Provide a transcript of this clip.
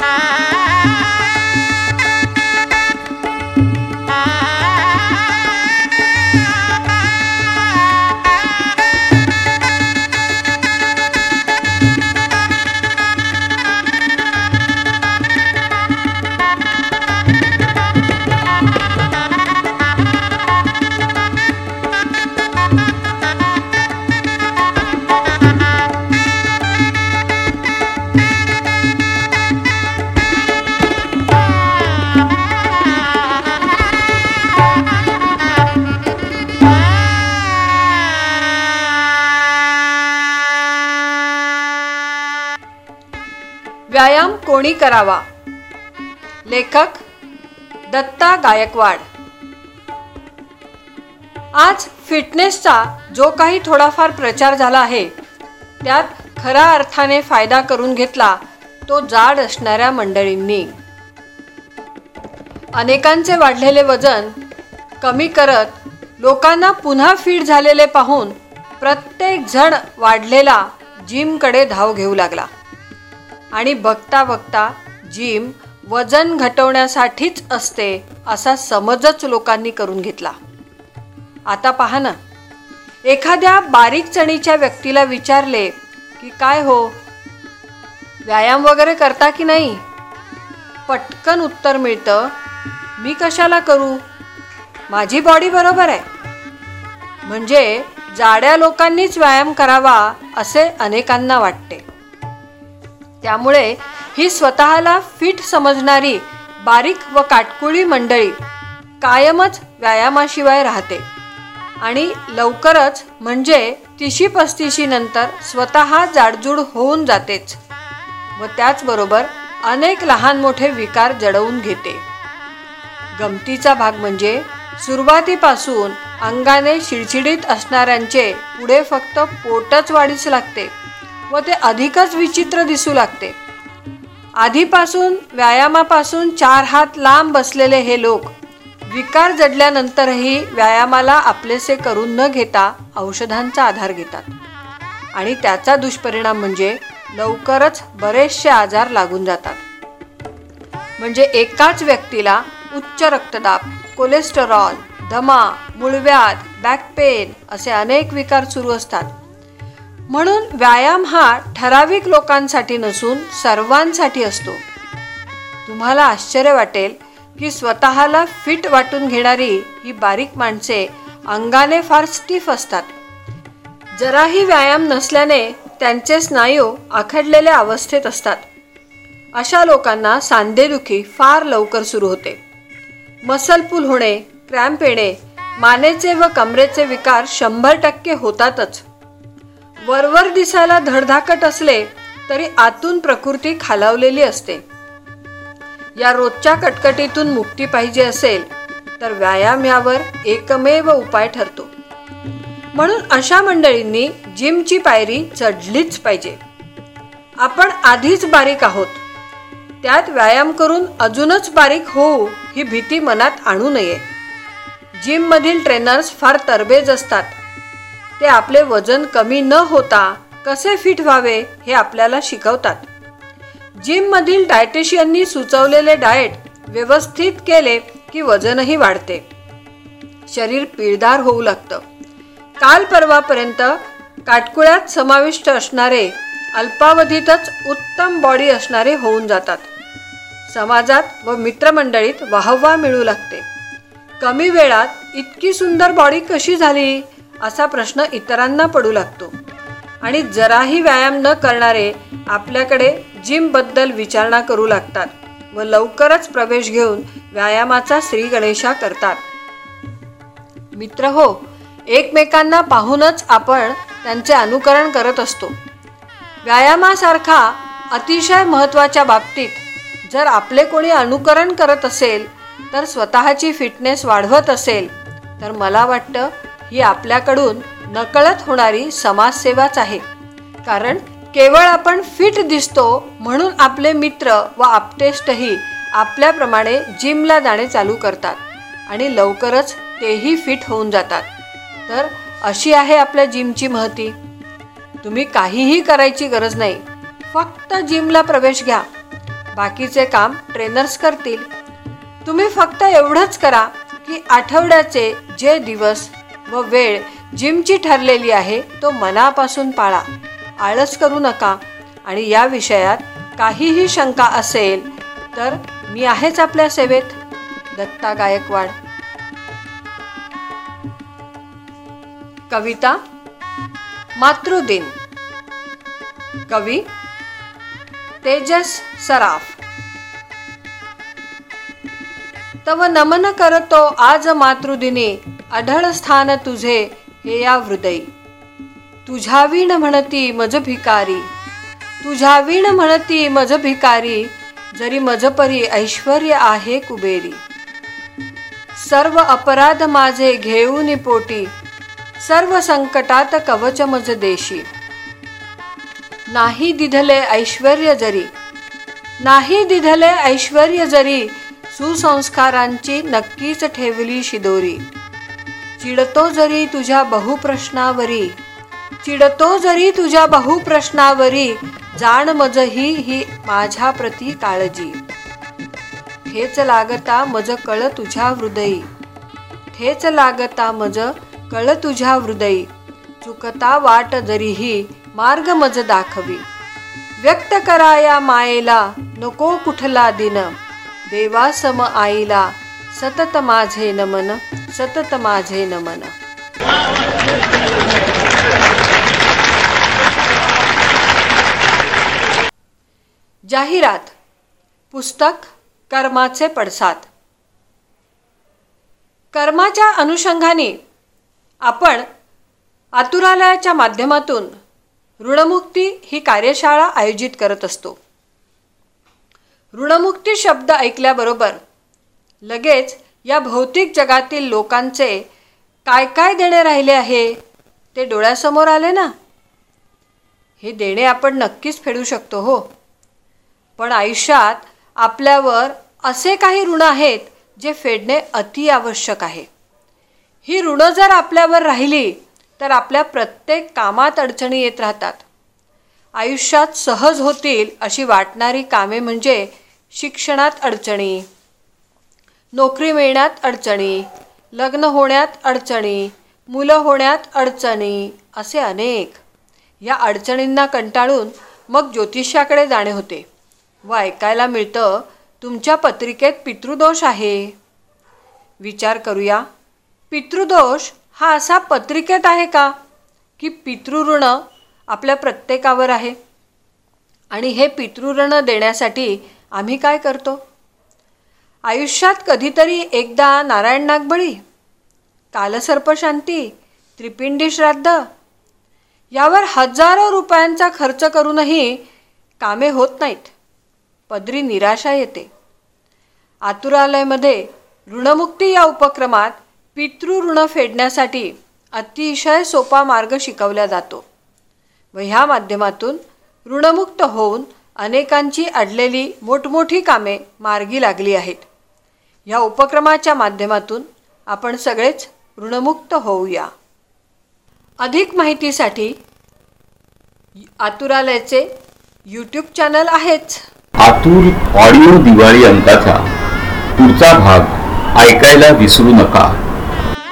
time. व्यायाम कोणी करावा? लेखक दत्ता गायकवाड. आज फिटनेसचा जो काही थोडाफार प्रचार झाला आहे त्यात खऱ्या अर्थाने फायदा करून घेतला तो जाड असणाऱ्या मंडळींनी. अनेकांचे वाढलेले वजन कमी करत लोकांना पुन्हा फिट झालेले पाहून प्रत्येक जण वाढलेला जिमकडे धाव घेऊ लागला. आणि बघता बघता जिम वजन घटवण्यासाठीच असते असा समजच लोकांनी करून घेतला. आता पहा ना. एखाद्या बारीक चणीच्या व्यक्तीला विचारले की काय हो? व्यायाम वगैरे करता की नाही? पटकन उत्तर मिळतं मी कशाला करू? माझी बॉडी बरोबर आहे. म्हणजे जाड्या लोकांनीच व्यायाम करावा असे अनेकांना वाटते. त्यामुळे ही स्वतःला फिट समजणारी बारीक व काटकुळी मंडळी कायमच व्यायामाशिवाय राहते. आणि लवकरच म्हणजे तिशी पस्तीशी नंतर स्वतः जाडजूड होऊन जातेच व त्याचबरोबर अनेक लहान मोठे विकार जडवून घेते. गमतीचा भाग म्हणजे सुरुवातीपासून अंगाने शिडशिडीत असणाऱ्यांचे पुढे फक्त पोटच वाढीस लागते. व ते अधिकच विचित्र दिसू लागते. आधीपासून व्यायामापासून चार हात लांब बसलेले हे लोक विकार जडल्यानंतरही व्यायामाला आपलेसे करून न घेता औषधांचा आधार घेतात. आणि त्याचा दुष्परिणाम म्हणजे लवकरच बरेचसे आजार लागून जातात. म्हणजे एकाच व्यक्तीला उच्च रक्तदाब कोलेस्टेरॉल दमा मुळव्याध बॅक पेन असे अनेक विकार सुरू असतात. म्हणून व्यायाम हा ठराविक लोकांसाठी नसून सर्वांसाठी असतो. तुम्हाला आश्चर्य वाटेल की स्वतःला फिट वाटून घेणारी ही बारीक माणसे अंगाने फार स्टीफ असतात. जराही व्यायाम नसल्याने त्यांचे स्नायू आखडलेल्या अवस्थेत असतात. अशा लोकांना सांधेदुखी फार लवकर सुरू होते. मसल पुल होणे क्रॅम्प येणे मानेचे व कमरेचे विकार शंभर टक्के होतातच. वरवर दिसायला धडधाकट असले तरी आतून प्रकृती खालावलेली असते. या रोजच्या कटकटीतून मुक्ती पाहिजे असेल तर व्यायाम यावर एकमेव उपाय ठरतो. म्हणून अशा मंडळींनी जिमची पायरी चढलीच पाहिजे. आपण आधीच बारीक आहोत. त्यात व्यायाम करून अजूनच बारीक होऊ ही भीती मनात आणू नये. जिममधील ट्रेनर्स फार तरबेज असतात. ते आपले वजन कमी न होता कसे फिट व्हावे हे आपल्याला शिकवतात. जिममधील डायटिशियननी सुचवलेले डाएट व्यवस्थित केले की वजनही वाढते. शरीर पिळदार होऊ लागतं. काल परवापर्यंत काटकुळ्यात समाविष्ट असणारे अल्पावधीतच उत्तम बॉडी असणारे होऊन जातात. समाजात व मित्रमंडळीत वाहवा मिळू लागते. कमी वेळात इतकी सुंदर बॉडी कशी झाली? असा प्रश्न इतरांना पडू लागतो. आणि जराही व्यायाम न करणारे आपल्याकडे जिमबद्दल विचारणा करू लागतात व लवकरच प्रवेश घेऊन व्यायामाचा श्री गणेशा करतात. मित्र हो एकमेकांना पाहूनच आपण त्यांचे अनुकरण करत असतो. व्यायामासारखा अतिशय महत्त्वाच्या बाबतीत जर आपले कोणी अनुकरण करत असेल तर स्वतःची फिटनेस वाढवत असेल तर मला वाटतं ही आपल्याकडून नकळत होणारी समाजसेवाच आहे. कारण केवळ आपण फिट दिसतो म्हणून आपले मित्र व आपटेष्टही आपल्याप्रमाणे जिमला जाणे चालू करतात आणि लवकरच तेही फिट होऊन जातात. तर अशी आहे आपल्या जिमची महती. तुम्ही काहीही करायची गरज नाही. फक्त जिमला प्रवेश घ्या. बाकीचे काम ट्रेनर्स करतील. तुम्ही फक्त एवढंच करा की आठवड्याचे जे दिवस व वेळ जिमची ठरलेली आहे तो मनापासून पाळा. आळस करू नका. आणि या विषयात काहीही शंका असेल तर मी आहेच आपल्या सेवेत. दत्ता गायकवाड. कविता. मातृदिन. कवी. तेजस सराफ. तव नमन करतो आज मातृदिनी. अढळ स्थान तुझे हे या हृदयी. तुझ्या म्हणती मज भिकारी तुझ्या म्हणती मज भिकारी जरी मजपरी ऐश्वर्य आहे कुबेरी. सर्व अपराध माझे घेऊन पोटी सर्व संकटात कवच मज देशी. नाही दिधले ऐश्वर्य जरी नाही दिधले ऐश्वर्य जरी सुसंस्कारांची नक्कीच ठेवली शिदोरी. चिडतो जरी तुझ्या बहुप्रश्नावरी. चिडतो जरी तुझ्या बहुप्रश्नावरी जाण मज ही ही माझ्या प्रती काळजी. हेच लागता मज कळ तुझ्या हृदयी. हेच लागता मज कळ तुझ्या हृदयी. चुकता वाट जरीही मार्ग मज दाखवी. व्यक्त कराया मायेला नको कुठला दिन. देवासम आईला सतत माझे नमन. सतत माझे नमन. जाहिरात पुस्तक कर्माचे पडसाद. कर्माच्या अनुषंगाने आपण आतुरालयाच्या माध्यमातून ऋणमुक्ती ही कार्यशाळा आयोजित करत असतो. ऋणमुक्ती शब्द ऐकल्याबरोबर लगेच या भौतिक जगातील लोकांचे काय काय देणे राहिले आहे ते डोळ्यासमोर आले ना? हे देणे आपण नक्कीच फेडू शकतो हो. पण आयुष्यात आपल्यावर असे काही ऋण आहेत जे फेडणे अति आवश्यक आहे. ही ऋणं जर आपल्यावर राहिली तर आपल्या प्रत्येक कामात अडचणी येत राहतात. आयुष्यात सहज होतील अशी वाटणारी कामे म्हणजे शिक्षणात अडचणी. नोकरी मिळण्यात अडचणी लग्न होण्यात अडचणी मुलं होण्यात अडचणी असे अनेक. या अडचणींना कंटाळून मग ज्योतिष्याकडे जाणे होते. व ऐकायला मिळतं तुमच्या पत्रिकेत पितृदोष आहे. विचार करूया पितृदोष हा असा पत्रिकेत आहे का? की पितृऋण आपल्या प्रत्येकावर आहे. आणि हे पितृऋण देण्यासाठी आम्ही काय करतो? आयुष्यात कधीतरी एकदा नारायण नागबळी कालसर्पशांती त्रिपिंडी श्राद्ध यावर हजारो रुपयांचा खर्च करूनही कामे होत नाहीत. पदरी निराशा येते. आतुरालयमध्ये ऋणमुक्ती या उपक्रमात पितृऋण फेडण्यासाठी अतिशय सोपा मार्ग शिकवला जातो व ह्या माध्यमातून ऋणमुक्त होऊन अनेकांची अडलेली मोठमोठी कामे मार्गी लागली आहेत. ह्या उपक्रमाच्या माध्यमातून आपण सगळेच ऋणमुक्त होऊया. अधिक माहितीसाठी आतुरालयाचे यूट्यूब चॅनल आहेच. आतूर ऑडिओ दिवाळी अंकाचा पुढचा भाग ऐकायला विसरू नका.